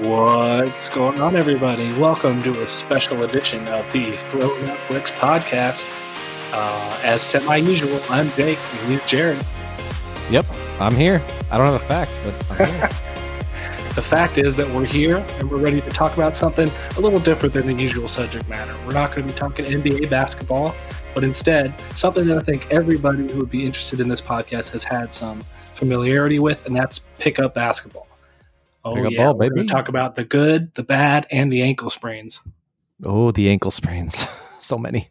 What's going on, everybody? Welcome to a special edition of the Throwing Up Bricks podcast. Uh, as semi usual, I'm Jake, and he's Jared. Yep, I'm here. I don't have a fact, but I'm here. The fact is that we're here and we're ready to talk about something a little different than the usual subject matter. We're not going to be talking NBA basketball, but instead, something that I think everybody who would be interested in this podcast has had some familiarity with, and that's pickup basketball. Oh, Pickup yeah. ball, we're baby. talk about the good, the bad, and the ankle sprains. oh, the ankle sprains. so many.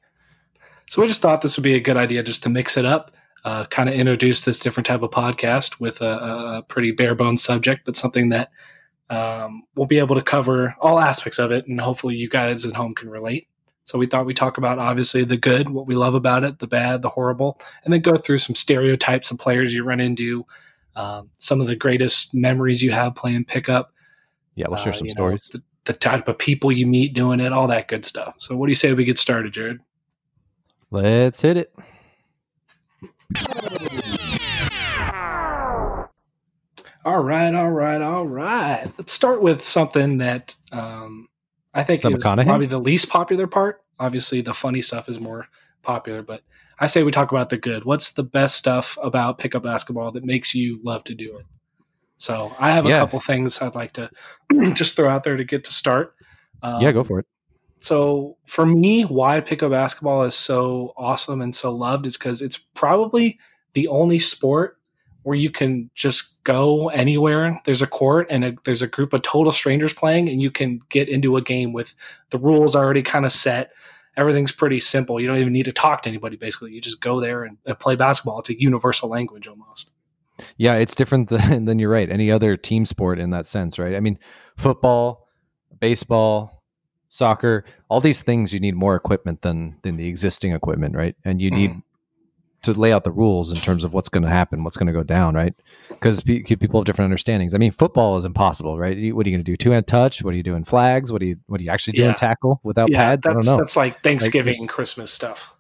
So we just thought this would be a good idea just to mix it up, uh, kind of introduce this different type of podcast with a, a pretty bare bones subject, but something that um, we'll be able to cover all aspects of it, and hopefully you guys at home can relate. So we thought we'd talk about obviously the good, what we love about it, the bad, the horrible, and then go through some stereotypes of players you run into, um, some of the greatest memories you have playing pickup. Yeah, we'll share uh, some you know, stories. the, the type of people you meet doing it, all that good stuff. So what do you say we get started, Jared? Let's hit it. All right, all right, all right. Let's start with something that um, I think Some is probably the least popular part. Obviously, the funny stuff is more popular, but I say we talk about the good. What's the best stuff about pickup basketball that makes you love to do it? So I have a Yeah. couple things I'd like to just throw out there to get to start. Um, yeah, go for it. so for me, why pickup basketball is so awesome and so loved is because it's probably the only sport where you can just go anywhere. There's a court and a, there's a group of total strangers playing, and you can get into a game with the rules already kind of set. Everything's pretty simple. You don't even need to talk to anybody. Basically, you just go there and, and play basketball. It's a universal language almost. Yeah, it's different than, than you're right. Any other team sport in that sense, right? I mean, football, baseball, soccer, all these things you need more equipment than than the existing equipment, right? And you need Mhm. To lay out the rules in terms of what's going to happen, what's going to go down, right? Because pe- people have different understandings. I mean, football is impossible, right? What are you going to do? Two hand touch? What are you doing? Flags? What are you What are you actually doing? Yeah. Tackle without yeah, pads? I don't that's know. that's like Thanksgiving and Christmas stuff.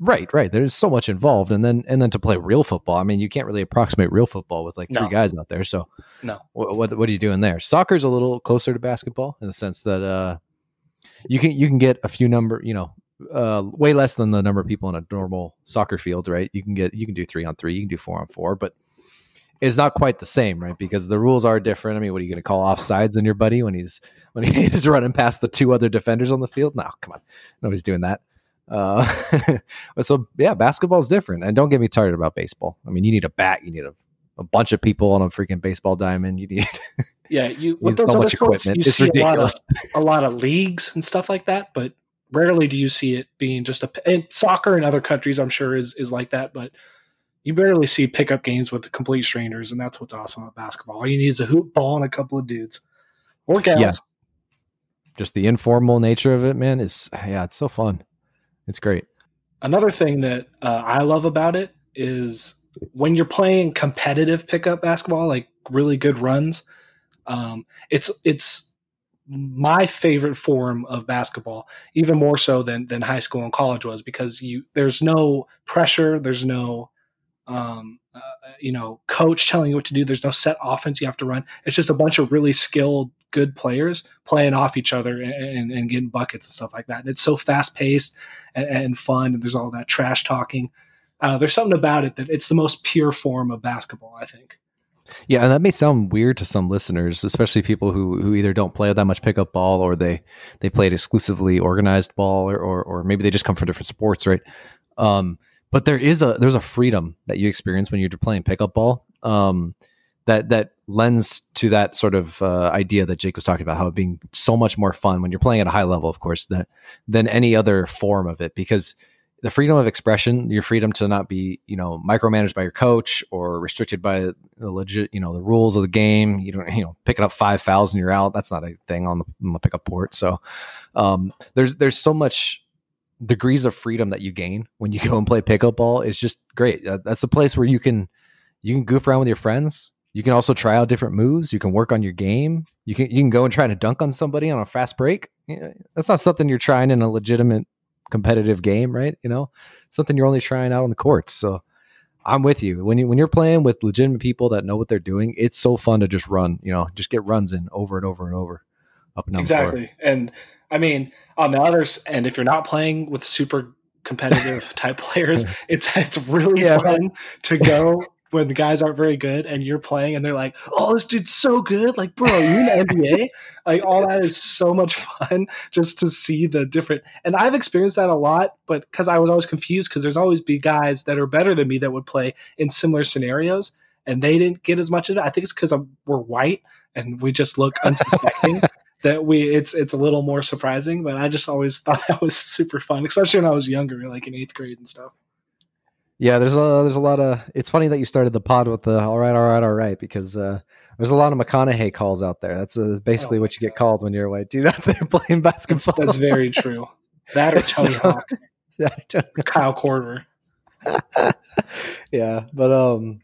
Right, right. There's so much involved, and then and then to play real football. I mean, you can't really approximate real football with like three No. guys out there. So, No. what, what what are you doing there? Soccer's a little closer to basketball in the sense that uh, you can you can get a few number, you know, uh, way less than the number of people in a normal soccer field, right? You can get you can do three on three, you can do four on four, but it's not quite the same, right? Because the rules are different. I mean, what are you going to call offsides on your buddy when he's when he's running past the two other defenders on the field? No, come on, nobody's doing that. Uh, so yeah, basketball is different, and don't get me started about baseball. I mean, you need a bat, you need a, a bunch of people on a freaking baseball diamond. You need, Yeah, you you with need those so much sports, equipment. you It's see a lot of ridiculous. a lot of leagues and stuff like that, but rarely do you see it being just a and soccer in other countries. I'm sure is is like that, but you barely see pickup games with complete strangers, and that's what's awesome about basketball. All you need is a hoop ball and a couple of dudes or gals. Yeah. Just the informal nature of it, man, is yeah, it's so fun. It's great. Another thing that uh, I love about it is when you're playing competitive pickup basketball, like really good runs. Um, it's it's my favorite form of basketball, even more so than than high school and college was, because you there's no pressure, there's no um, uh, you know coach telling you what to do. There's no set offense you have to run. It's just a bunch of really skilled, good players playing off each other and, and, and getting buckets and stuff like that. And it's so fast paced and, and fun, and there's all that trash talking. Uh, there's something about it that it's the most pure form of basketball. I think. Yeah, and that may sound weird to some listeners, especially people who who either don't play that much pickup ball or they they played exclusively organized ball or or, or maybe they just come from different sports, right? Um, but there is a there's a freedom that you experience when you're playing pickup ball. Um, that that lends to that sort of uh, idea that Jake was talking about, how it being so much more fun when you're playing at a high level, of course, that than any other form of it, because the freedom of expression, your freedom to not be, you know, micromanaged by your coach or restricted by the legit, you know, the rules of the game. You don't, you know, picking up five fouls and you're out. That's not a thing on the, on the pickup port. So um, there's there's so much degrees of freedom that you gain when you go and play pickup ball. It's just great. That's a place where you can you can goof around with your friends. You can also try out different moves. You can work on your game. You can you can go and try to dunk on somebody on a fast break. That's not something you're trying in a legitimate competitive game, right? You know, something you're only trying out on the courts. So I'm with you. When you when you're playing with legitimate people that know what they're doing, it's so fun to just run. You know, just get runs in over and over and over, up and down. Exactly, and I mean on the others, and if you're not playing with super competitive type players, it's it's really yeah, fun to go when the guys aren't very good and you're playing and they're like, "Oh, this dude's so good!" Like, bro, you in the NBA? like, all that is so much fun just to see the different. And I've experienced that a lot, but because I was always confused, because there's always be guys that are better than me that would play in similar scenarios, and they didn't get as much of it. I think it's because we're white and we just look unsuspecting. that we it's it's a little more surprising, but I just always thought that was super fun, especially when I was younger, like in eighth grade and stuff. Yeah, there's a there's a lot of. It's funny that you started the pod with the all right, all right, all right, because uh, there's a lot of McConaughey calls out there. That's uh, basically oh what you get called when you're a white dude out there playing basketball. That's, that's very true. That or Tony so, Hawk, that, Kyle Korver. yeah, but um,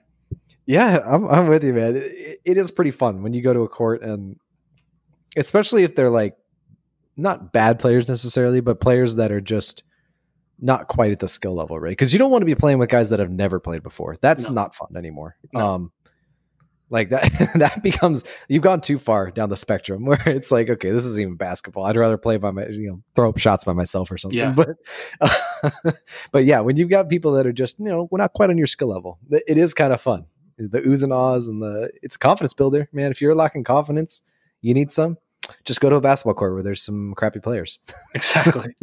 yeah, I'm I'm with you, man. It, it is pretty fun when you go to a court and, especially if they're like, not bad players necessarily, but players that are just not quite at the skill level, right? Because you don't want to be playing with guys that have never played before. That's no. not fun anymore. No. Um, like that that becomes you've gone too far down the spectrum where it's like okay this isn't even basketball i'd rather play by my you know throw up shots by myself or something yeah. but uh, but yeah when you've got people that are just you know we're not quite on your skill level it is kind of fun the oohs and ahs and the it's a confidence builder man if you're lacking confidence you need some just go to a basketball court where there's some crappy players exactly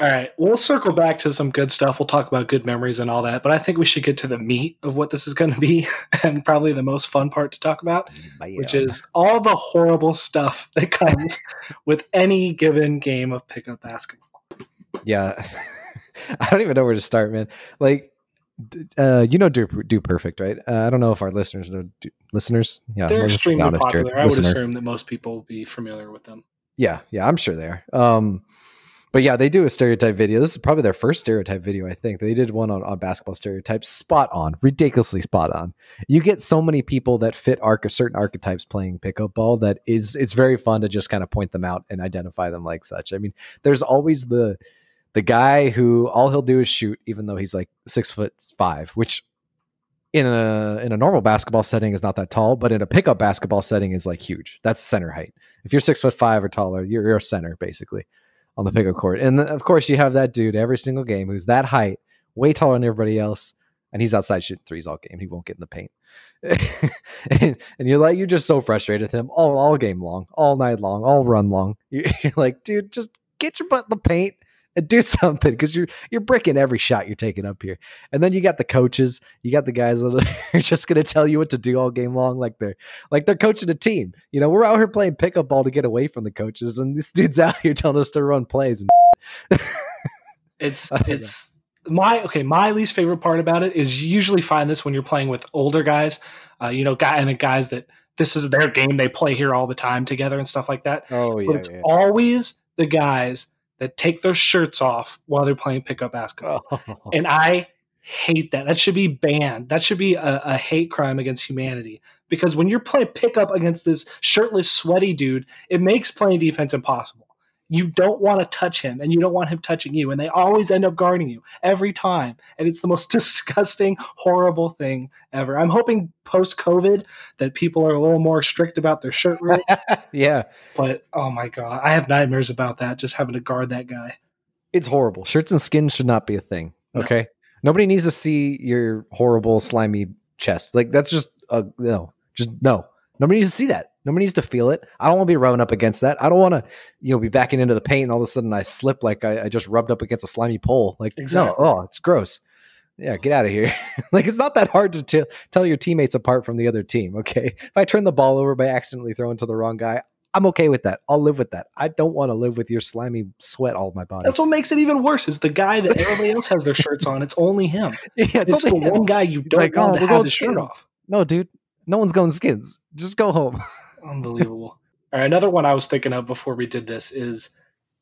all right, we'll circle back to some good stuff. We'll talk about good memories and all that, but I think we should get to the meat of what this is going to be, and probably the most fun part to talk about, Bam. which is all the horrible stuff that comes with any given game of pickup basketball. Yeah, I don't even know where to start, man. Like, uh, you know, do Dude Perfect, right? Uh, I don't know if our listeners know do, listeners. Yeah, they're extremely popular. I would assume that most people will be familiar with them. Yeah, yeah, I'm sure they are. Um, but yeah, they do a stereotype video. This is probably their first stereotype video, I think. They did one on, on basketball stereotypes, spot on, ridiculously spot on. You get so many people that fit arc certain archetypes playing pickup ball that is it's very fun to just kind of point them out and identify them like such. I mean, there's always the the guy who all he'll do is shoot, even though he's like six foot five, which in a in a normal basketball setting is not that tall, but in a pickup basketball setting is like huge. That's center height. If you're six foot five or taller, you're, you're a center basically on the pickup court. And of course, you have that dude every single game who's that height, way taller than everybody else, and he's outside shooting threes all game. He won't get in the paint. and, and, you're like, you're just so frustrated with him all, all game long, all night long, all run long. You're like, dude, just get your butt in the paint do something because you're you're bricking every shot you're taking up here. And then you got the coaches, you got the guys that are just going to tell you what to do all game long, like they're like they're coaching a team. You know, we're out here playing pickup ball to get away from the coaches, and this dude's out here telling us to run plays. And it's it's know. my okay. My least favorite part about it is you usually find this when you're playing with older guys, uh, you know, guy and the guys that this is their game. They play here all the time together and stuff like that. Oh yeah, but it's yeah. always the guys that take their shirts off while they're playing pickup basketball. Oh. And I hate that. That should be banned. That should be a, a, hate crime against humanity. Because when you're playing pickup against this shirtless, sweaty dude, it makes playing defense impossible you don't want to touch him and you don't want him touching you. And they always end up guarding you every time. And it's the most disgusting, horrible thing ever. I'm hoping post COVID that people are a little more strict about their shirt rules. yeah. But oh my God, I have nightmares about that, just having to guard that guy. It's horrible. Shirts and skins should not be a thing. Okay. No. Nobody needs to see your horrible, slimy chest. Like that's just, uh, no, just no. Nobody needs to see that. Nobody needs to feel it. I don't want to be rubbing up against that. I don't want to, you know, be backing into the paint and all of a sudden I slip like I, I just rubbed up against a slimy pole. Like, exactly. no, oh, it's gross. Yeah, get out of here. like, it's not that hard to t- tell your teammates apart from the other team. Okay. If I turn the ball over by accidentally throwing to the wrong guy, I'm okay with that. I'll live with that. I don't want to live with your slimy sweat all my body. That's what makes it even worse. Is the guy that everybody else has their shirts on. It's only him. Yeah, it's, it's the him. one guy you don't like, want oh, to have his shirt off. No, dude. No one's going skins. Just go home. Unbelievable. All right, another one I was thinking of before we did this is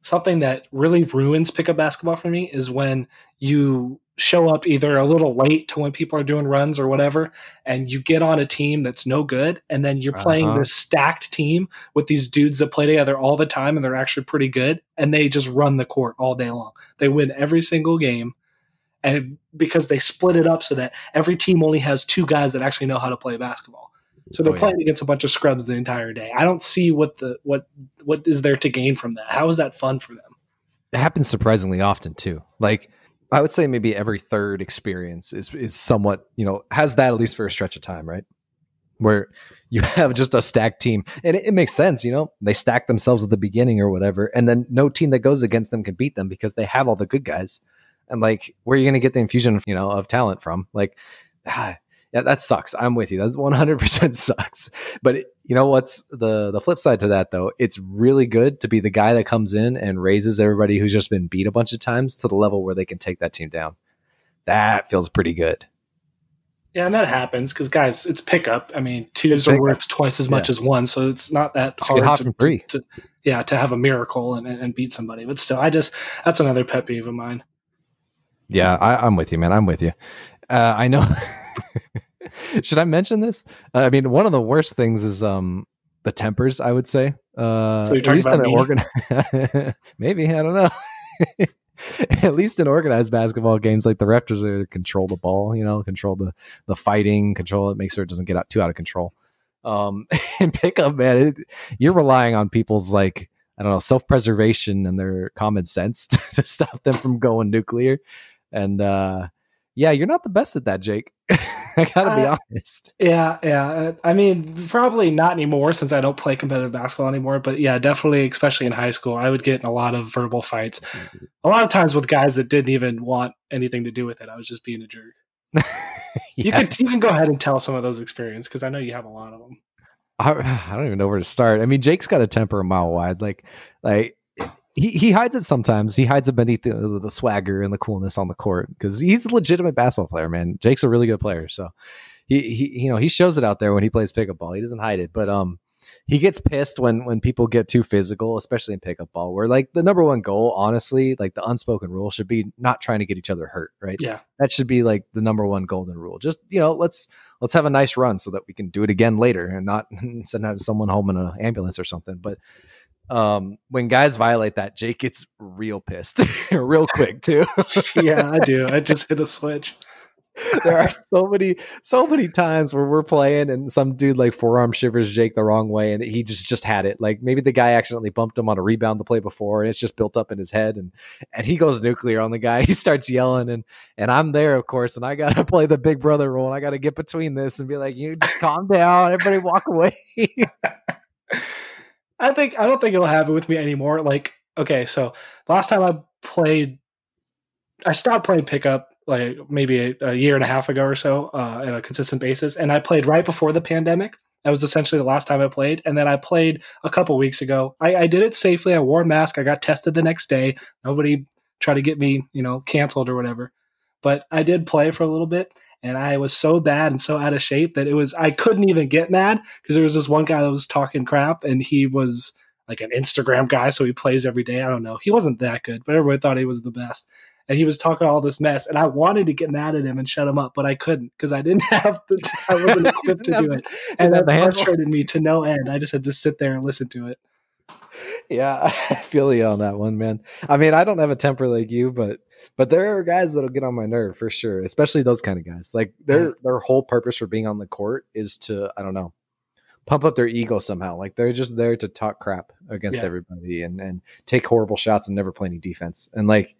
something that really ruins pickup basketball for me is when you show up either a little late to when people are doing runs or whatever, and you get on a team that's no good, and then you're playing uh-huh. this stacked team with these dudes that play together all the time and they're actually pretty good, and they just run the court all day long. They win every single game and because they split it up so that every team only has two guys that actually know how to play basketball. So they're Oh, yeah. playing against a bunch of scrubs the entire day. I don't see what the what what is there to gain from that. How is that fun for them? it happens surprisingly often too. Like I would say maybe every third experience is is somewhat, you know, has that at least for a stretch of time, right? Where you have just a stacked team. And it, it makes sense, you know, they stack themselves at the beginning or whatever, and then no team that goes against them can beat them because they have all the good guys. And like, where are you gonna get the infusion, you know, of talent from? Like, ah, yeah, that sucks. I'm with you. That's 100% sucks. But it, you know what's the the flip side to that though? It's really good to be the guy that comes in and raises everybody who's just been beat a bunch of times to the level where they can take that team down. That feels pretty good. Yeah, and that happens because guys, it's pickup. I mean, twos It's are worth twice as much Yeah. as one, so it's not that get hard to, free. to, yeah to have a miracle and, and beat somebody. But still, I just that's another pet peeve of mine. Yeah, I, I'm with you, man. I'm with you. Uh, I know. Should I mention this? Uh, I mean, one of the worst things is um the tempers. I would say. Uh, So you're at talking least about an organ- Maybe I don't know. at least in organized basketball games, like the Raptors, they control the ball. You know, control the the fighting, control it, make sure it doesn't get out too out of control. Um, and pickup, man, it, you're relying on people's like I don't know self preservation and their common sense to, to stop them from going nuclear. And uh, yeah, you're not the best at that, Jake. I gotta be Uh, honest. Yeah, yeah. uh, I mean, probably not anymore since I don't play competitive basketball anymore. But yeah, definitely, especially in high school, I would get in a lot of verbal fights. A lot of times with guys that didn't even want anything to do with it. I was just being a jerk. You Yeah. can you can go ahead and tell some of those experiences because I know you have a lot of them. I, I don't even know where to start. I mean, Jake's got a temper a mile wide. Like, like he, he hides it sometimes. He hides it beneath the, the swagger and the coolness on the court because he's a legitimate basketball player, man. Jake's a really good player, so he, he you know he shows it out there when he plays pickup ball. He doesn't hide it, but um, he gets pissed when when people get too physical, especially in pickup ball. Where like the number one goal, honestly, like the unspoken rule should be not trying to get each other hurt, right? Yeah. that should be like the number one golden rule. Just you know, let's let's have a nice run so that we can do it again later and not send out someone home in an ambulance or something. But um, when guys violate that, Jake gets real pissed, real quick too. yeah, I do. I just hit a switch. there are so many, so many times where we're playing and some dude like forearm shivers Jake the wrong way, and he just just had it. Like maybe the guy accidentally bumped him on a rebound the play before, and it's just built up in his head, and and he goes nuclear on the guy. He starts yelling, and and I'm there, of course, and I got to play the big brother role, and I got to get between this and be like, you just calm down, everybody walk away. I think I don't think it'll happen with me anymore. Like, okay, so last time I played, I stopped playing pickup like maybe a, a year and a half ago or so uh, on a consistent basis, and I played right before the pandemic. That was essentially the last time I played, and then I played a couple weeks ago. I, I did it safely. I wore a mask. I got tested the next day. Nobody tried to get me, you know, canceled or whatever. But I did play for a little bit, and I was so bad and so out of shape that it was I couldn't even get mad because there was this one guy that was talking crap and he was like an Instagram guy, so he plays every day. I don't know. He wasn't that good, but everybody thought he was the best. And he was talking all this mess, and I wanted to get mad at him and shut him up, but I couldn't because I didn't have the I wasn't equipped to do it, and that frustrated me to no end. I just had to sit there and listen to it. Yeah, I feel you on that one, man. I mean, I don't have a temper like you, but but there are guys that'll get on my nerve for sure, especially those kind of guys. Like their their whole purpose for being on the court is to I don't know, pump up their ego somehow. Like they're just there to talk crap against Yeah. everybody and and take horrible shots and never play any defense. And like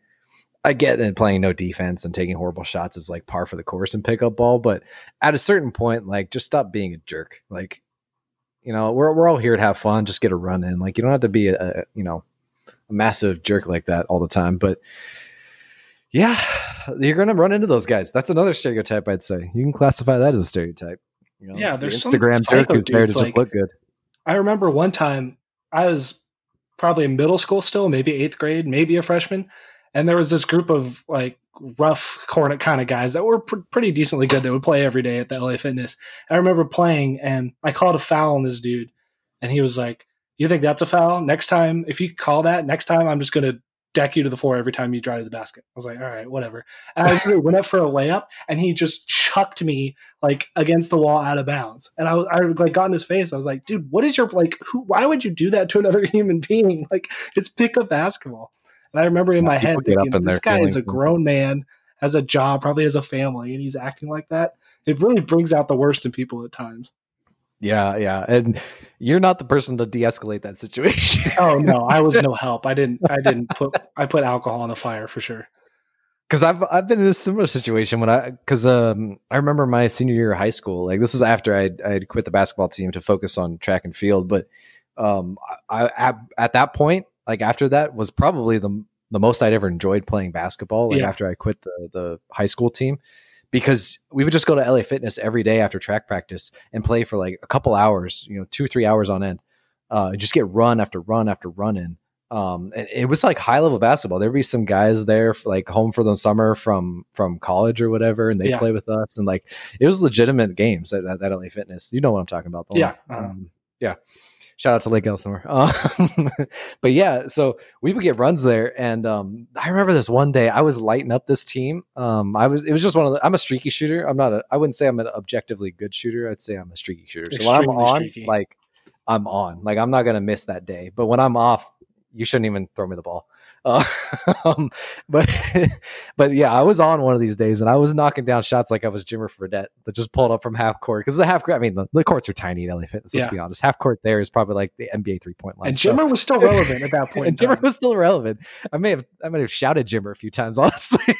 I get that playing no defense and taking horrible shots is like par for the course in pickup ball, but at a certain point, like just stop being a jerk. Like you know, we're we're all here to have fun, just get a run in. Like you don't have to be a, a you know a massive jerk like that all the time. But yeah, you're gonna run into those guys. That's another stereotype I'd say. You can classify that as a stereotype. You know, Yeah, the there's some Instagram jerk psycho who's there to dudes, just look good. I remember one time I was probably in middle school still, maybe eighth grade, maybe a freshman, and there was this group of like rough cornet kind of guys that were pr- pretty decently good that would play every day at the LA Fitness. I remember playing, and I called a foul on this dude, and he was like, "You think that's a foul? Next time, if you call that, next time I'm just gonna." Deck you to the floor every time you drive to the basket. I was like, all right, whatever. And I went up for a layup, and he just chucked me like against the wall out of bounds. And I I like got in his face. I was like, dude, what is your like who why would you do that to another human being? Like it's pickup basketball. And I remember in Yeah, my head people get up thinking, in this guy is a grown man has a job, probably has a family, and he's acting like that. It really brings out the worst in people at times. Yeah, yeah, and you're not the person to de-escalate that situation. oh no, I was no help. I didn't. I didn't put. I put alcohol on the fire for sure. Because I've I've been in a similar situation when I because um I remember my senior year of high school. Like this is after I I had quit the basketball team to focus on track and field, but um I at, at that point like after that was probably the the most I'd ever enjoyed playing basketball. Like yeah. after I quit the the high school team, because we would just go to LA Fitness every day after track practice and play for like a couple hours, you know, two three hours on end. Uh, just get run after run after run in. Um, and it was like high level basketball. There'd be some guys there, for, like home for the summer from from college or whatever, and they yeah. play with us. And like it was legitimate games at, at, at LA Fitness. You know what I'm talking about? Yeah, um, yeah shout out to Lake Elsinore. Um, but yeah, so we would get runs there, and um, I remember this one day I was lighting up this team. Um, I was it was just one of the. I'm a streaky shooter. I'm not a. I wouldn't say I'm an objectively good shooter. I'd say I'm a streaky shooter. So Extremely when I'm on, streaky. like I'm on. Like I'm not gonna miss that day. But when I'm off, you shouldn't even throw me the ball. Uh, um, but but yeah, I was on one of these days and I was knocking down shots like I was Jimmer Fredette that just pulled up from half court because the half court. I mean, the, the, courts are tiny at LA Fitness. Let's yeah. be honest. Half court there is probably like the NBA three point line. And Jimmer so. was still relevant at that point. and Jimmer was still relevant. I may have I may have shouted Jimmer a few times, honestly.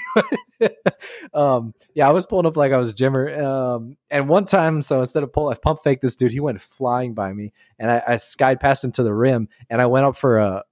um, yeah, I was pulling up like I was Jimmer. Um, and one time, so instead of pull, I pump fake this dude. He went flying by me, and I, I skied past him to the rim, and I went up for a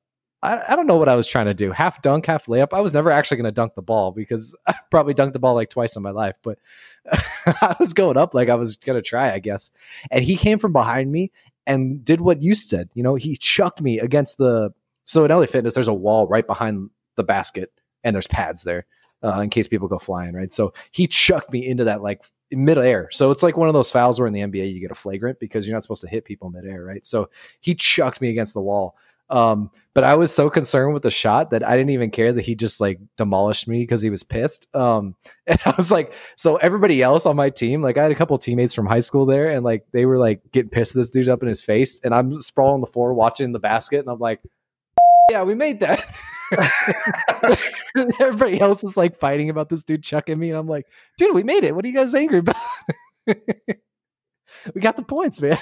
I, I, don't know what I was trying to do. Half dunk, half layup. I was never actually going to dunk the ball because I probably dunked the ball like twice in my life, but I was going up like I was going to try, I guess. And he came from behind me and did what you said. You know, he chucked me against the. So at LA Fitness, there's a wall right behind the basket and there's pads there uh, in case people go flying, right? So he chucked me into that like midair. So it's like one of those fouls where in the NBA you get a flagrant because you're not supposed to hit people midair, right? So he chucked me against the wall. Um, but I was so concerned with the shot that I didn't even care that he just like demolished me because he was pissed. Um, and I was like, so everybody else on my team, like I had a couple teammates from high school there, and like they were like getting pissed at this dude up in his face, and I'm sprawling on the floor watching the basket, and I'm like, yeah, we made that. everybody else is like fighting about this dude chucking me, and I'm like, dude, we made it. What are you guys angry about? we got the points, man.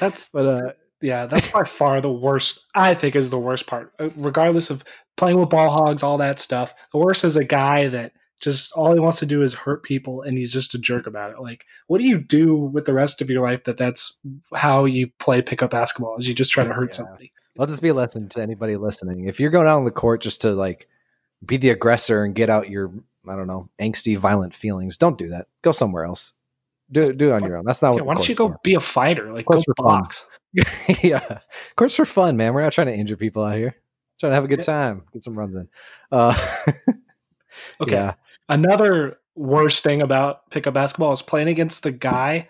That's but uh yeah, that's by far the worst. I think is the worst part. Uh, regardless of playing with ball hogs, all that stuff, the worst is a guy that just all he wants to do is hurt people, and he's just a jerk about it. Like, what do you do with the rest of your life that that's how you play pickup basketball? Is you just try to hurt yeah. somebody? Let this be a lesson to anybody listening. If you're going out on the court just to like be the aggressor and get out your I don't know angsty, violent feelings, don't do that. Go somewhere else. Do do it on your own. That's not yeah, what. Why don't you go for. be a fighter? Like go box. Fun. yeah, of course for fun, man. We're not trying to injure people out here. Trying to have a good time, get some runs in. Uh, okay. Yeah. Another worst thing about pickup basketball is playing against the guy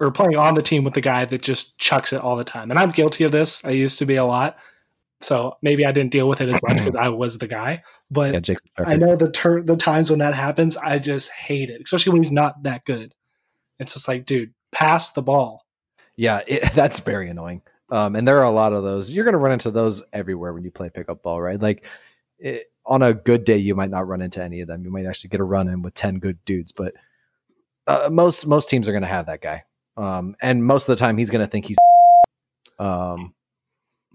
or playing on the team with the guy that just chucks it all the time. And I'm guilty of this. I used to be a lot. So maybe I didn't deal with it as much because I was the guy. But yeah, I know the ter- the times when that happens, I just hate it, especially when he's not that good. It's just like, dude, pass the ball. Yeah, it, that's very annoying. Um, and there are a lot of those. You're going to run into those everywhere when you play pickup ball, right? Like it, on a good day, you might not run into any of them. You might actually get a run in with ten good dudes, but uh, most most teams are going to have that guy. Um, and most of the time, he's going to think he's. Um,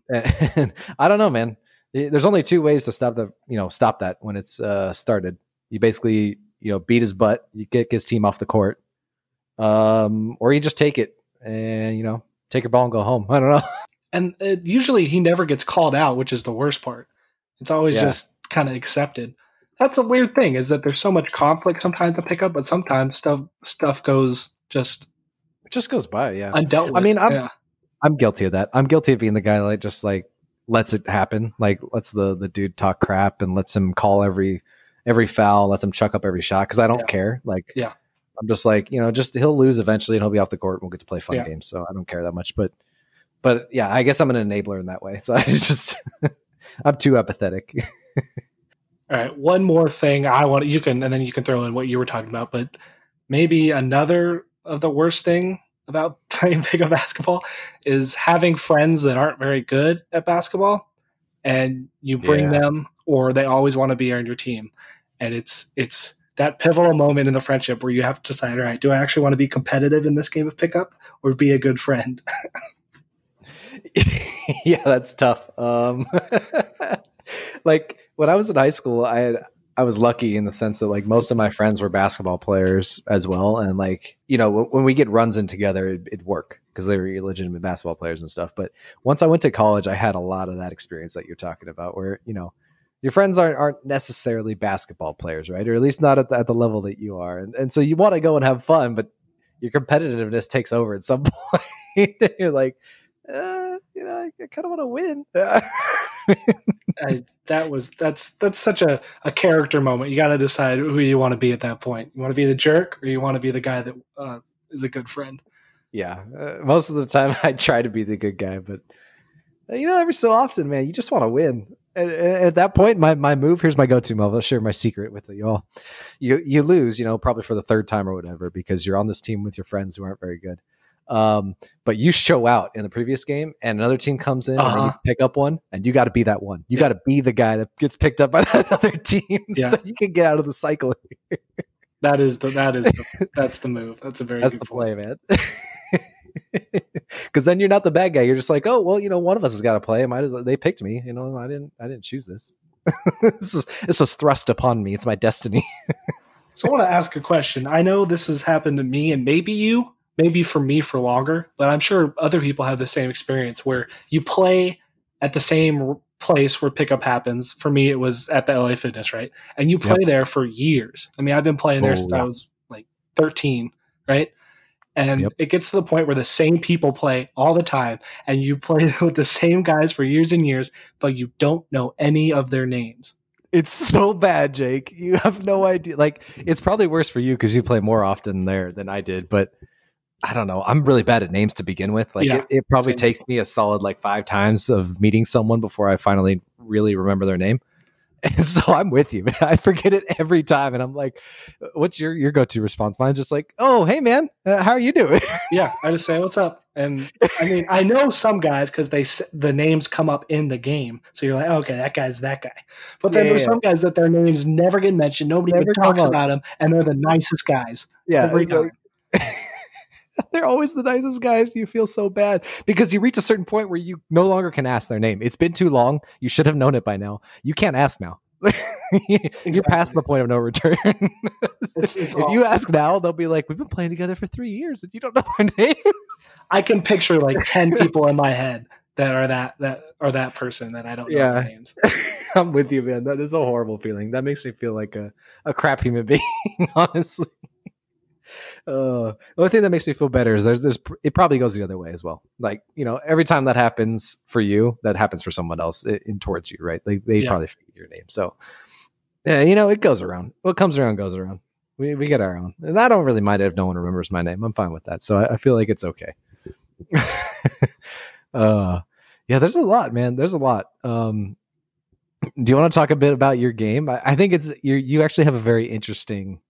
and, I don't know, man. There's only two ways to stop the you know stop that when it's uh, started. You basically you know beat his butt, you get his team off the court, um, or you just take it and you know take your ball and go home. I don't know. And uh, usually he never gets called out, which is the worst part. It's always yeah. just kind of accepted. That's a weird thing is that there's so much conflict sometimes to pick up, but sometimes stuff stuff goes just it just goes by. Yeah, undealt. With. I mean, I'm yeah. I'm guilty of that. I'm guilty of being the guy that just like lets it happen, like lets the the dude talk crap and lets him call every every foul, lets him chuck up every shot because I don't yeah. care. Like, yeah, I'm just like, you know, just he'll lose eventually and he'll be off the court and we'll get to play fun yeah. games. So I don't care that much. But but yeah, I guess I'm an enabler in that way. So I just I'm too apathetic. All right, one more thing I want you can and then you can throw in what you were talking about, but maybe another of the worst thing about playing pickup basketball is having friends that aren't very good at basketball and you bring yeah. them or they always want to be on your team and it's it's that pivotal moment in the friendship where you have to decide, all right, do I actually want to be competitive in this game of pickup or be a good friend? yeah, that's tough. Um, like when I was in high school, I had I was lucky in the sense that like most of my friends were basketball players as well, and like you know when we get runs in together, it, it'd work because they were legitimate basketball players and stuff. But once I went to college, I had a lot of that experience that you're talking about, where you know your friends aren't aren't necessarily basketball players, right? Or at least not at the, at the level that you are, and and so you want to go and have fun, but your competitiveness takes over at some point. you're like, uh, you know, I, I kind of want to win. I, that was that's that's such a, a character moment. You got to decide who you want to be at that point. You want to be the jerk, or you want to be the guy that uh, is a good friend. Yeah, uh, most of the time I try to be the good guy, but uh, you know, every so often, man, you just want to win. At, at, that point, my, my move here's my go-to move. I'll share my secret with you all. You you lose, you know, probably for the third time or whatever, because you're on this team with your friends who aren't very good. Um, but you show out in the previous game, and another team comes in uh-huh. and you pick up one, and you got to be that one. You yeah. got to be the guy that gets picked up by that other team, yeah. so you can get out of the cycle. that is the that is the, that's the move. That's a very that's the play, man. Because then you're not the bad guy. You're just like, oh well, you know, one of us has got to play. Might as well, they picked me. You know, I didn't I didn't choose this. this is this was thrust upon me. It's my destiny. so I want to ask a question. I know this has happened to me and maybe you maybe for me for longer, but I'm sure other people have the same experience where you play at the same place where pickup happens. For me, it was at the LA Fitness, right? And you play yep. there for years. I mean, I've been playing there oh, since yeah. I was like 13, right? And yep. it gets to the point where the same people play all the time, and you play with the same guys for years and years, but you don't know any of their names. It's so bad, Jake. You have no idea. Like, it's probably worse for you because you play more often there than I did, but I don't know. I'm really bad at names to begin with. Like yeah, it, it, probably same. takes me a solid like five times of meeting someone before I finally really remember their name. And so I'm with you, man. I forget it every time, and I'm like, "What's your your go to response?" Mine's just like, "Oh, hey, man, uh, how are you doing?" yeah, I just say, "What's up?" And I mean, I know some guys because they the names come up in the game, so you're like, oh, "Okay, that guy's that guy." But then yeah, there's yeah. some guys that their names never get mentioned. Nobody never talks about them, and they're the nicest guys. Yeah, every time. Like, They're always the nicest guys. You feel so bad because you reach a certain point where you no longer can ask their name. It's been too long. You should have known it by now. You can't ask now. You're past the point of no return. it's, it's if awful. you ask now, they'll be like, "We've been playing together for three years, and you don't know my name." I can picture like ten people in my head that are that that are that person that I don't know yeah. names. I'm with you, man. That is a horrible feeling. That makes me feel like a, a crap human being, honestly. Uh, the only thing that makes me feel better is there's this. It probably goes the other way as well. Like you know, every time that happens for you, that happens for someone else in towards you, right? They they yeah. probably forget your name. So yeah, you know, it goes around. What comes around goes around. We we get our own, and I don't really mind it if no one remembers my name. I'm fine with that. So I, I feel like it's okay. uh, yeah, there's a lot, man. There's a lot. Um, do you want to talk a bit about your game? I, I think it's you. You actually have a very interesting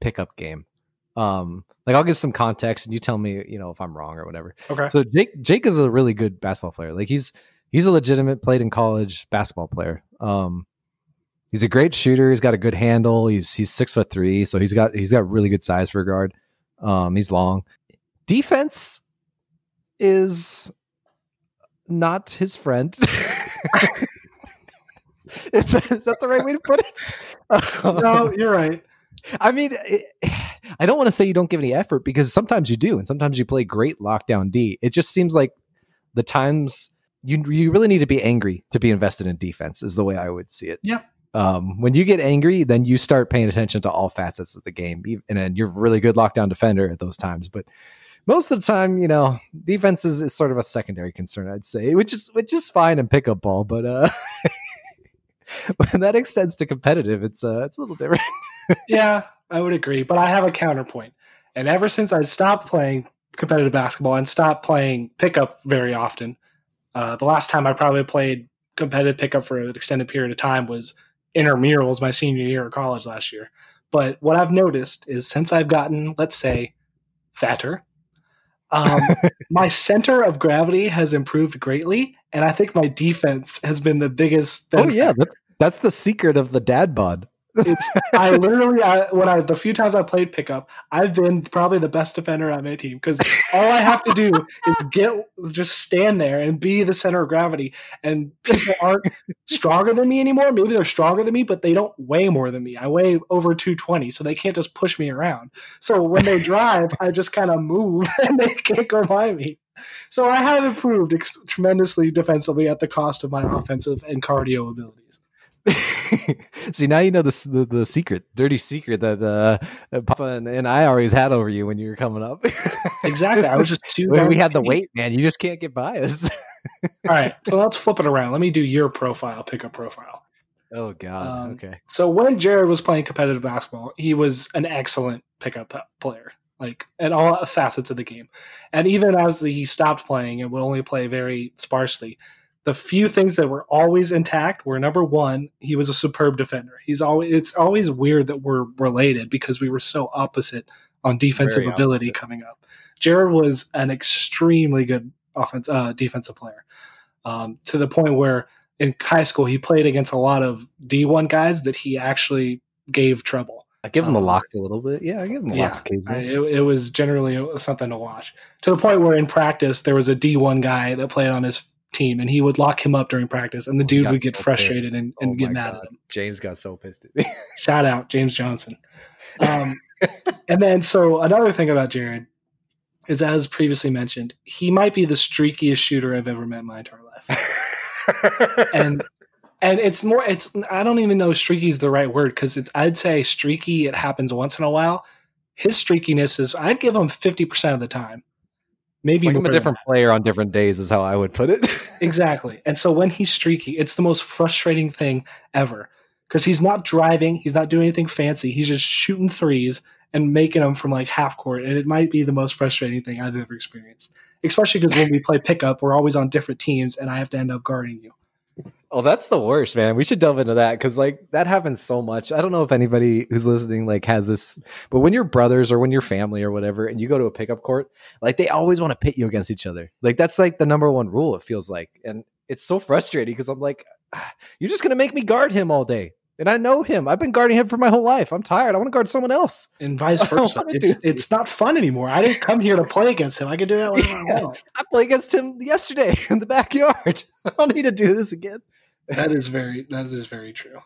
pickup game. Um, like I'll give some context and you tell me, you know, if I'm wrong or whatever. Okay. So Jake Jake is a really good basketball player. Like he's he's a legitimate played in college basketball player. Um, he's a great shooter. He's got a good handle. He's he's six foot three, so he's got he's got really good size for a guard. Um, he's long. Defense is not his friend. is, is, that the right way to put it? no, you're right. I mean, it, I don't want to say you don't give any effort because sometimes you do, and sometimes you play great lockdown D. It just seems like the times you you really need to be angry to be invested in defense is the way I would see it. Yeah. Um, when you get angry, then you start paying attention to all facets of the game, and then you're a really good lockdown defender at those times. But most of the time, you know, defense is, is sort of a secondary concern, I'd say, which is which is fine in pickup ball, but uh, when that extends to competitive, it's uh, it's a little different. yeah, I would agree, but I have a counterpoint. And ever since I stopped playing competitive basketball and stopped playing pickup very often, uh, the last time I probably played competitive pickup for an extended period of time was intramurals my senior year of college last year. But what I've noticed is since I've gotten, let's say, fatter, um, my center of gravity has improved greatly, and I think my defense has been the biggest. Oh yeah, that's that's the secret of the dad bod. It's I literally I, when I the few times I played pickup, I've been probably the best defender on my team because all I have to do is get just stand there and be the center of gravity. And people aren't stronger than me anymore. Maybe they're stronger than me, but they don't weigh more than me. I weigh over two twenty, so they can't just push me around. So when they drive, I just kind of move and they can't go by me. So I have improved ex- tremendously defensively at the cost of my offensive and cardio abilities. See, now you know the, the, the secret, dirty secret that uh, Papa and, and, I always had over you when you were coming up. exactly. I was just too. When we had the weight, man. You just can't get by us. All right, so let's flip it around. Let me do your profile, pickup profile. Oh God. Um, okay. So when Jared was playing competitive basketball, he was an excellent pickup player like at all facets of the game. And even as he stopped playing and would only play very sparsely, the few things that were always intact were number one, he was a superb defender. He's always it's always weird that we're related because we were so opposite on defensive very ability opposite. coming up. Jared was an extremely good offense uh, defensive player um, to the point where in high school he played against a lot of D1 guys that he actually gave trouble I give him the um, locks a little bit. Yeah, I give him the yeah, locks occasionally. it, it, was generally something to watch to the point where in practice there was a D1 guy that played on his team and he would lock him up during practice and the dude would get so frustrated and, and oh get mad God. at him. James got so pissed at me. Shout out James Johnson. Um, and then so another thing about Jared is as previously mentioned, he might be the streakiest shooter I've ever met in my entire life. and and it's more it's i don't even know streaky is the right word because it's i'd say streaky it happens once in a while his streakiness is i'd give him 50% of the time maybe like I'm a different player on different days is how i would put it. Exactly. And so when he's streaky it's the most frustrating thing ever. Because he's not driving he's not doing anything fancy he's just shooting threes and making them from like half court and it might be the most frustrating thing i've ever experienced. Especially because when we play pickup we're always on different teams and i have to end up guarding you Oh, that's the worst, man. We should delve into that because like that happens so much. I don't know if anybody who's listening like has this, but when you're brothers or when you're family or whatever, and you go to a pickup court, like they always want to pit you against each other. Like that's like the number one rule. It feels like, and it's so frustrating because I'm like, ah, you're just gonna make me guard him all day. And I know him. I've been guarding him for my whole life. I'm tired. I want to guard someone else. And vice versa. It's, it's not fun anymore. I didn't come here to play against him. I can do that whenever yeah. I want. I played against him yesterday in the backyard. I don't need to do this again that is very that is very true.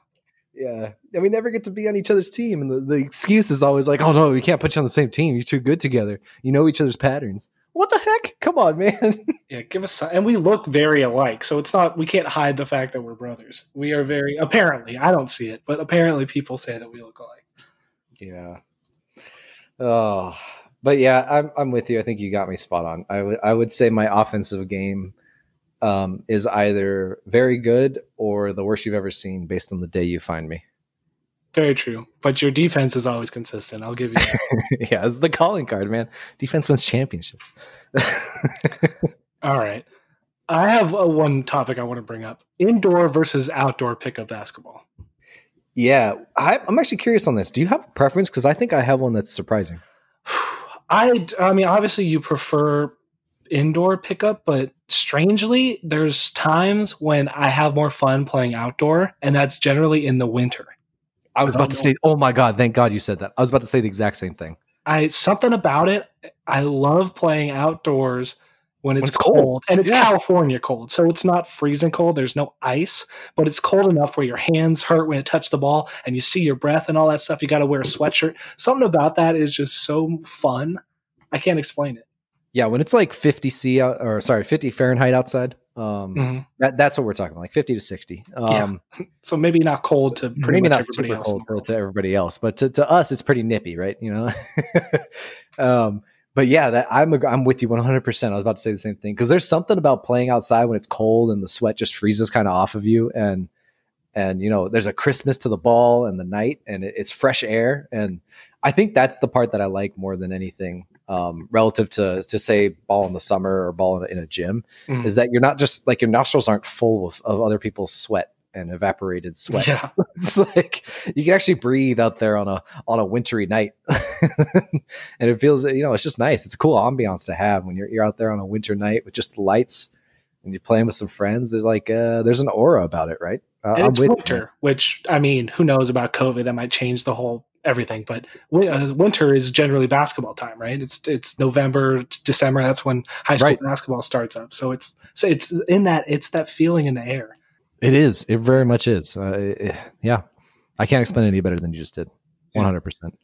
Yeah, and we never get to be on each other's team, and the, the excuse is always like, "Oh no, we can't put you on the same team. You're too good together. You know each other's patterns." What the heck? Come on, man. yeah, give us some, and we look very alike, so it's not we can't hide the fact that we're brothers. We are very apparently. I don't see it, but apparently people say that we look alike. Yeah. Oh, but yeah, I'm I'm with you. I think you got me spot on. I would I would say my offensive game um, is either very good or the worst you've ever seen based on the day you find me. Very true. But your defense is always consistent. I'll give you that. yeah, it's the calling card, man. Defense wins championships. All right. I have a, one topic I want to bring up indoor versus outdoor pickup basketball. Yeah, I, am actually curious on this. Do you have a preference? Because I think I have one that's surprising. I, I mean, obviously, you prefer indoor pickup, but strangely, there's times when I have more fun playing outdoor, and that's generally in the winter. I was about to say, oh my god, thank God you said that. I was about to say the exact same thing. I something about it. I love playing outdoors when it's, when it's cold. cold. and it's yeah. California cold, so it's not freezing cold. There's no ice, but it's cold enough where your hands hurt when it touch the ball, and you see your breath and all that stuff. You got to wear a sweatshirt. Something about that is just so fun. I can't explain it. Yeah, when it's like 50 C or sorry, 50 Fahrenheit outside, um, mm-hmm. that, that's what we're talking about, like 50 to 60. Um, yeah. So maybe not cold to pretty maybe not super cold to everybody else, but to, to us, it's pretty nippy, right? You know? um, but yeah, that I'm, a, I'm with you 100%. I was about to say the same thing because there's something about playing outside when it's cold and the sweat just freezes kind of off of you. And, and you know, there's a Christmas to the ball and the night and it's fresh air. And I think that's the part that I like more than anything um, relative to to say ball in the summer or ball in a, in a gym mm. is that you're not just like your nostrils aren't full of, of other people's sweat and evaporated sweat. Yeah. it's like you can actually breathe out there on a on a wintry night. and it feels you know, it's just nice. It's a cool ambiance to have when you're you're out there on a winter night with just the lights and you're playing with some friends. There's like uh there's an aura about it, right? Uh, it's with you. winter, which I mean, who knows about COVID? That might change the whole everything. But uh, winter is generally basketball time, right? It's it's November, it's December. That's when high school Right. basketball starts up. So it's so it's in that it's that feeling in the air. It is. It very much is. Uh, it- yeah, I can't explain it any better than you just did. One hundred percent.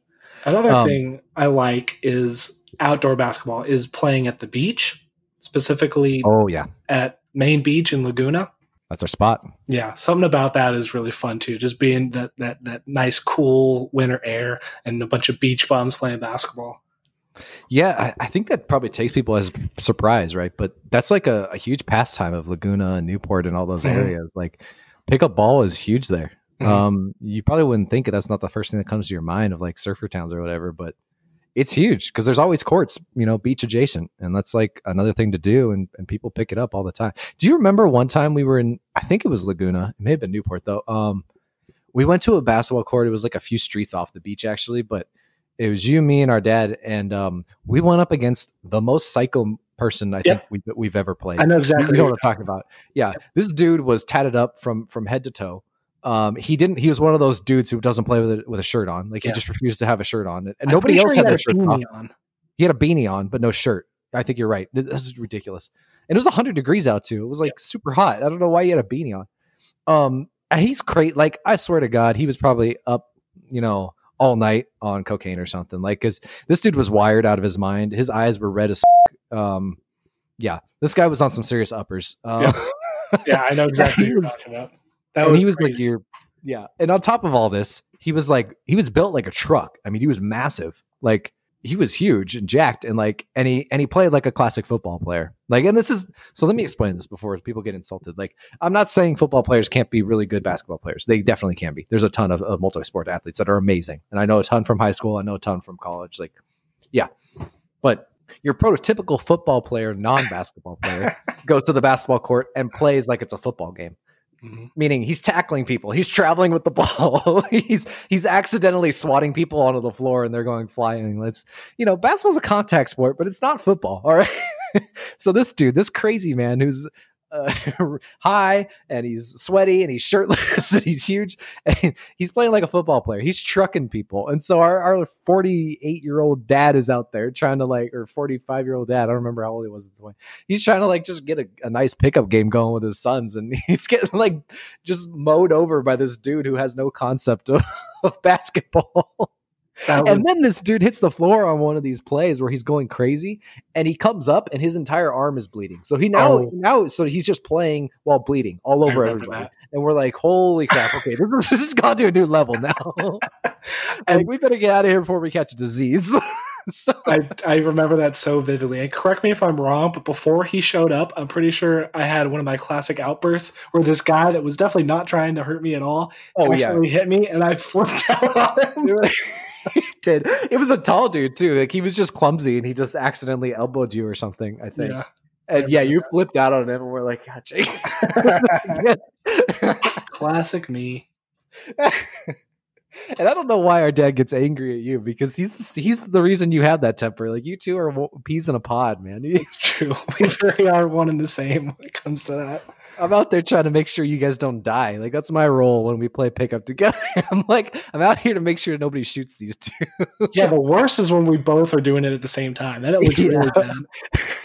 Another Um, thing I like is outdoor basketball is playing at the beach, specifically Oh yeah, at Main Beach in Laguna. That's our spot. Yeah, something about that is really fun too. Just being that that that nice, cool winter air and a bunch of beach bums playing basketball. Yeah, I, I think that probably takes people as surprise, right? But that's like a, a huge pastime of Laguna and Newport and all those Mhm. areas. Like pickup ball is huge there. Mhm. Um, you probably wouldn't think it. That's not the first thing that comes to your mind of like surfer towns or whatever, but it's huge because there's always courts, you know, beach adjacent, and that's like another thing to do, and, and people pick it up all the time. Do you remember one time we were in? I think it was Laguna. It may have been Newport though. Um, we went to a basketball court. It was like a few streets off the beach actually, but it was you, me, and our dad, and um, we went up against the most psycho person I think we've, we've ever played. I know You exactly know what what I'm talking about. Yeah, this dude was tatted up from from head to toe. Um, he didn't. He was one of those dudes who doesn't play with a, with a shirt on. Like he Yeah. just refused to have a shirt on, and I'm nobody else sure had he their a shirt off. on. He had a beanie on, but no shirt. I think you're right. This is ridiculous. And it was 100 degrees out too. It was like super hot. I don't know why he had a beanie on. Um, and he's great. Like I swear to God, he was probably up, you know, all night on cocaine or something. Like, cause this dude was wired out of his mind. His eyes were red as. F- um, yeah, this guy was on some serious uppers. Um, Yeah, I know exactly He what you're was- talking about. That and was he was like crazy. your yeah. And on top of all this he was like he was built like a truck. I mean he was massive. Like he was huge and jacked and like and he and he played like a classic football player. Like and this is so let me explain this before people get insulted. Like i'm not saying football players can't be really good basketball players. They definitely can be. There's a ton of, of multi-sport athletes that are amazing. And i know a ton from high school. I know a ton from college. Like yeah. But your prototypical football player non-basketball player goes to the basketball court and plays like it's a football game Mhm. meaning he's tackling people. He's traveling with the ball. He's he's accidentally swatting people onto the floor and they're going flying. Let's you know basketball's a contact sport but it's not football all right? So this dude this crazy man who's uh, high and he's sweaty and he's shirtless and he's huge and he's playing like a football player. He's trucking people. And so our, our 48 year old dad is out there trying to like or 45 year old dad i don't remember how old he was at the point. He's trying to like just get a, a nice pickup game going with his sons and he's getting like just mowed over by this dude who has no concept of, of basketball was, and then this dude hits the floor on one of these plays where he's going crazy and he comes up and his entire arm is bleeding so he now Oh. now so he's just playing while bleeding all over everybody that. and we're like holy crap okay this, is, this has gone to a new level now And- like we better get out of here before we catch a disease so I, I remember that so vividly. And correct me if I'm wrong, but before he showed up, I'm pretty sure I had one of my classic outbursts where this guy that was definitely not trying to hurt me at all oh yeah accidentally hit me, and I flipped out on him. Did. It was a tall dude too. Like he was just clumsy and he just accidentally elbowed you or something. I think. Yeah. And yeah, you flipped out on him, and we're like, God, Jake. Classic me. and I don't know why our dad gets angry at you because he's he's the reason you have that temper. Like you two are peas in a pod, man. It's true. We very are one and the same when it comes to that. I'm out there trying to make sure you guys don't die. Like that's my role when we play pickup together. I'm like, I'm out here to make sure nobody shoots these two. Yeah, the worst is when we both are doing it at the same time. Then it looks really Yeah.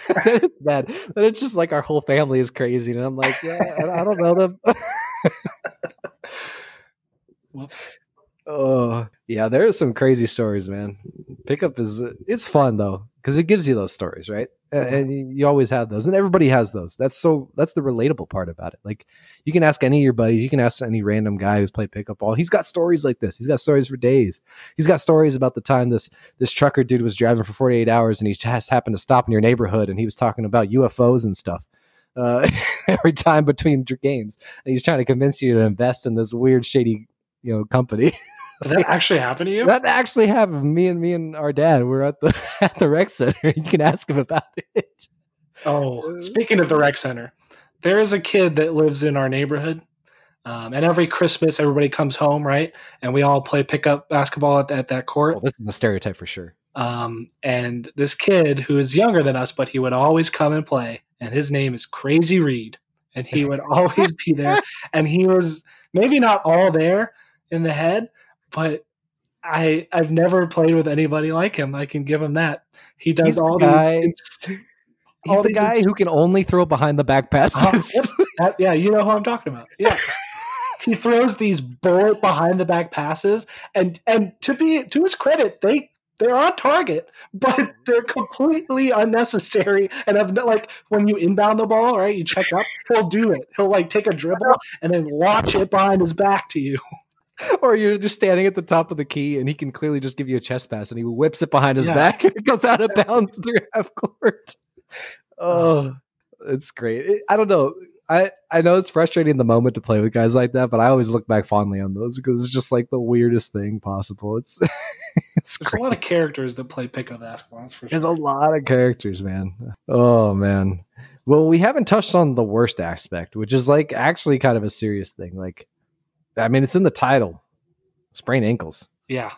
bad. bad. Then it's just like our whole family is crazy, and I'm like, yeah, I, I don't know them. Whoops. Oh, yeah, there are some crazy stories, man. Pickup is it's fun though because it gives you those stories, right? And, and you always have those, and everybody has those. That's so that's the relatable part about it. Like you can ask any of your buddies, you can ask any random guy who's played pickup ball. He's got stories like this. He's got stories for days. He's got stories about the time this this trucker dude was driving for 48 hours and he just happened to stop in your neighborhood and he was talking about UFOs and stuff. Uh, every time between games, and he's trying to convince you to invest in this weird, shady, you know, company. Did that actually happen to you? that actually happened. Me and me and our dad were at the at the rec center. You can ask him about it. Oh, speaking of the rec center, there is a kid that lives in our neighborhood. Um, and every Christmas, everybody comes home, right? And we all play pickup basketball at, at that court. Well, this is a stereotype for sure. Um, and this kid who is younger than us, but he would always come and play. And his name is Crazy Reed. And he would always be there. And he was maybe not all there in the head, but I I've never played with anybody like him. I can give him that. He does He's the all guy- these. He's all the guy who can only throw behind the back Uh, passes. yep, that- yeah, you know who I'm talking about. Yeah. he throws these bullet behind the back passes and and to be to his credit they they're on target but they're completely unnecessary and I've like when you inbound the ball right you check up he'll do it he'll like take a dribble and then launch it behind his back to you or you're just standing at the top of the key and he can clearly just give you a chest pass and he whips it behind his Yeah. back and it goes out of bounds through half court. Oh, it's great. It- I don't know. I, I know it's frustrating in the moment to play with guys like that, but I always look back fondly on those because it's just like the weirdest thing possible. It's it's there's great. a lot of characters that play pickup basketball that's for There's a lot of characters, man. Oh man. Well, we haven't touched on the worst aspect, which is like actually kind of a serious thing. Like, I mean, it's in the title: sprained ankles, yeah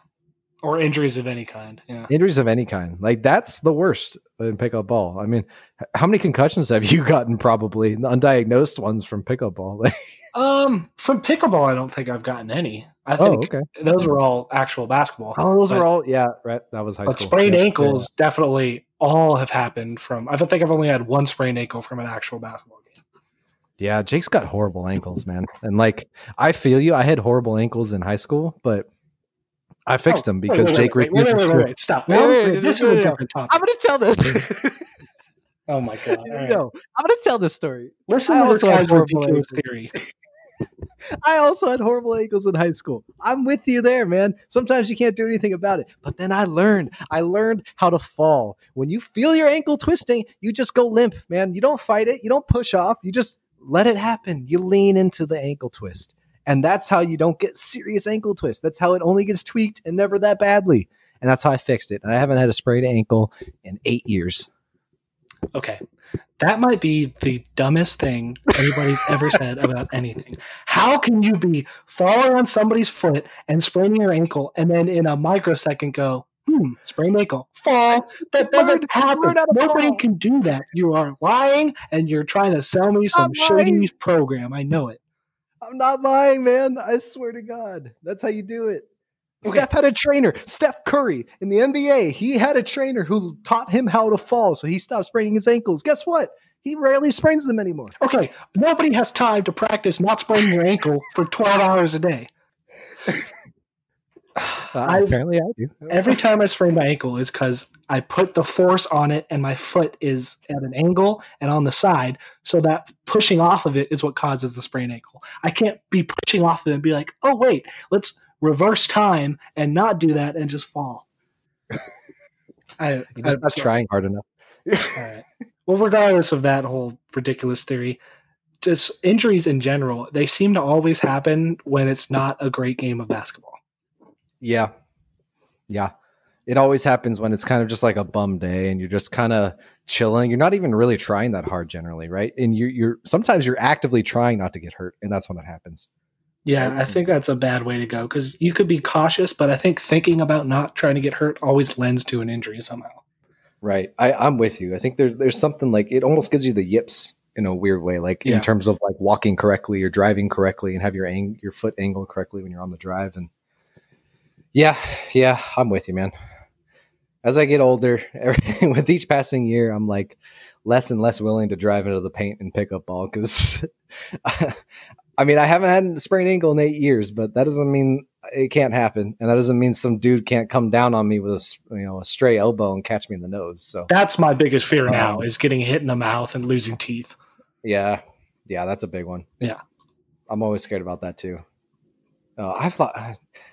or injuries of any kind yeah injuries of any kind. Like that's the worst in pickup ball. I mean, how many concussions have you gotten? Probably undiagnosed ones from pickup ball. um from pickleball i don't think i've gotten any i oh, think okay. those were all actual basketball Oh, those but- are all. Yeah, right. That was high But school. sprained Yeah, ankles definitely all have happened from. I don't think I've only had one sprained ankle from an actual basketball game. Yeah, Jake's got horrible ankles, man. And like, I feel you. I had horrible ankles in high school, but I oh, fixed Oh, them because wait, wait, Jake wait, wait, refuses wait, to. wait, wait, stop. Wait, Wait, wait, wait, this no, is a no, no. different topic. I'm gonna tell this. Oh my god! All right. no, I'm gonna tell this story. Listen I to this guy's ridiculous theory. I also had horrible ankles in high school. I'm with you there, man. Sometimes you can't do anything about it. But then I learned. I learned how to fall. When you feel your ankle twisting, you just go limp, man. You don't fight it. You don't push off. You just let it happen. You lean into the ankle twist. And that's how you don't get serious ankle twist. That's how it only gets tweaked and never that badly. And that's how I fixed it. And I haven't had a sprained ankle in eight years. Okay, that might be the dumbest thing anybody's ever said about anything. How can you be falling on somebody's foot and spraining your ankle, and then in a microsecond go, "Hmm, sprained ankle, fall"? That doesn't happen. Nobody can do that. You are lying, and you're trying to sell me some shady program. I know it. I'm not lying, man. I swear to God. That's how you do it. Okay. Steph had a trainer, Steph Curry in the NBA. He had a trainer who taught him how to fall, so he stopped spraining his ankles. Guess what? He rarely sprains them anymore. Okay, nobody has time to practice not spraining your ankle for 12 hours a day. Uh, I've- apparently, I do. Every time I sprain my ankle is because I put the force on it and my foot is at an angle and on the side. So that pushing off of it is what causes the sprained ankle. I can't be pushing off of it and be like, oh, wait, let's reverse time and not do that and just fall. I, You just I- not trying hard enough. all right. Well, regardless of that whole ridiculous theory, just injuries in general, they seem to always happen when it's not a great game of basketball. Yeah. Yeah. It always happens when it's kind of just like a bum day and you're just kind of chilling. You're not even really trying that hard generally, right? And you you're sometimes you're actively trying not to get hurt, and that's when it happens. Yeah, I mm. think that's a bad way to go because you could be cautious, but I think thinking about not trying to get hurt always lends to an injury somehow. Right. I, I'm with you. I think there's there's something like it almost gives you the yips in a weird way, like Yeah. in terms of like walking correctly or driving correctly and have your ang- your foot angled correctly when you're on the drive. And yeah, yeah, I'm with you, man. As I get older, every, with each passing year, I'm like less and less willing to drive into the paint and pick up ball because I mean I haven't had a sprained ankle in eight years, but that doesn't mean it can't happen, and that doesn't mean some dude can't come down on me with a you know a stray elbow and catch me in the nose. So That's my biggest fear now Um, is getting hit in the mouth and losing teeth. yeah, yeah, that's a big one. Yeah. I'm always scared about that too. Uh, I've thought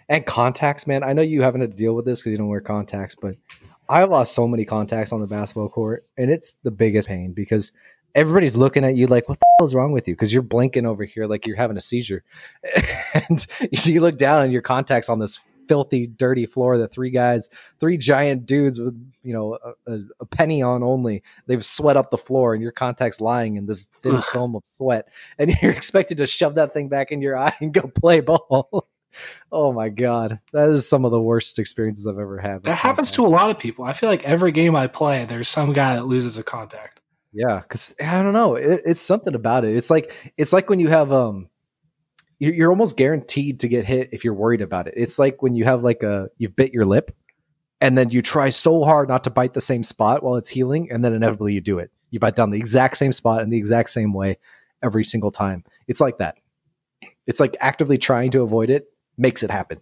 and contacts, man. I know you haven't had to deal with this because you don't wear contacts, but I've lost so many contacts on the basketball court, and it's the biggest pain because everybody's looking at you like, "What the hell is wrong with you?" Because you're blinking over here like you're having a seizure, and you look down and your contacts on this filthy, dirty floor. The three guys, three giant dudes with you know a, a, penny on only. They've sweat up the floor, and your contacts lying in this thin film of sweat, and you're expected to shove that thing back in your eye and go play ball. oh my god, that is some of the worst experiences I've ever had. That happens to a lot of people. I feel like every game I play, there's some guy that loses a contact. Yeah, because I don't know, it, it's something about it. It's like it's like when you have um, you're, you're almost guaranteed to get hit if you're worried about it. It's like when you have like a you've bit your lip, and then you try so hard not to bite the same spot while it's healing, and then inevitably you do it. You bite down the exact same spot in the exact same way every single time. It's like that. It's like actively trying to avoid it makes it happen.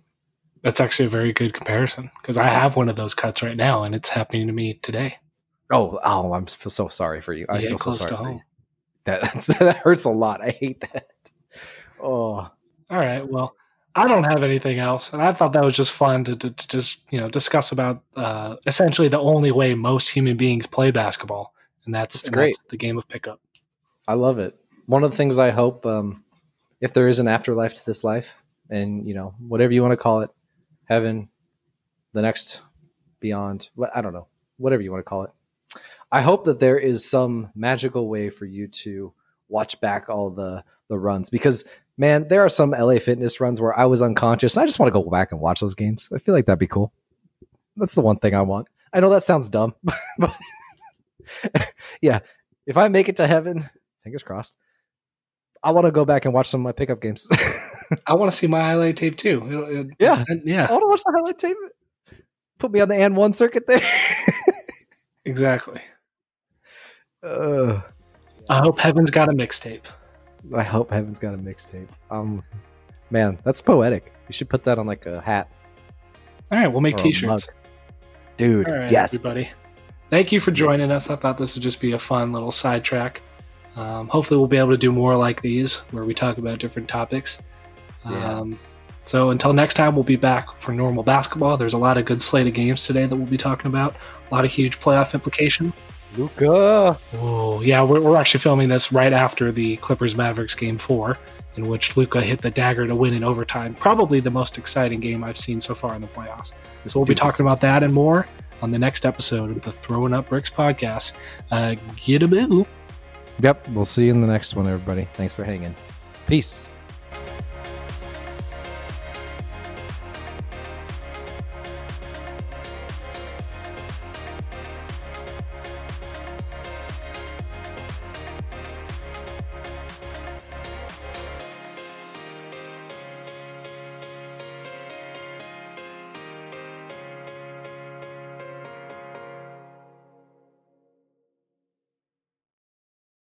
That's actually a very good comparison because I have one of those cuts right now, and it's happening to me today. Oh, oh, I'm so sorry for you. I Yeah, feel so sorry. That that's, that hurts a lot. I hate that. Oh, All right. Well, I don't have anything else, and I thought that was just fun to, to, to just you know discuss about uh, essentially the only way most human beings play basketball, and that's, That's and great. that's the game of pickup. I love it. One of the things I hope, um, if there is an afterlife to this life, and you know whatever you want to call it, heaven, the next, beyond, I don't know, whatever you want to call it. I hope that there is some magical way for you to watch back all the the runs because man, there are some LA Fitness runs where I was unconscious. And I just want to go back and watch those games. I feel like that'd be cool. That's the one thing I want. I know that sounds dumb, but yeah, if I make it to heaven, fingers crossed, I want to go back and watch some of my pickup games. I want to see my highlight tape too. It- it- Yeah. it's- I want to watch the highlight tape. Put me on the and one circuit there. exactly. Ugh. I hope Heaven's got a mixtape. I hope Heaven's got a mixtape. Um, man, that's poetic. You should put that on like a hat, All right, we'll make t-shirts. dude. All right, yes, everybody. Thank you for joining us. I thought this would just be a fun little sidetrack. Um, hopefully, we'll be able to do more like these where we talk about different topics. Yeah. Um, so until next time, we'll be back for normal basketball. There's a lot of good slate of games today that we'll be talking about. A lot of huge playoff implications. Luka. Oh, yeah, we're, we're actually filming this right after the Clippers Mavericks game four, in which Luka hit the dagger to win in overtime. Probably the most exciting game I've seen so far in the playoffs. So we'll be talking about that and more on the next episode of the Throwing Up Bricks podcast. Uh, get a boo. Yep. We'll see you in the next one, everybody. Thanks for hanging. Peace.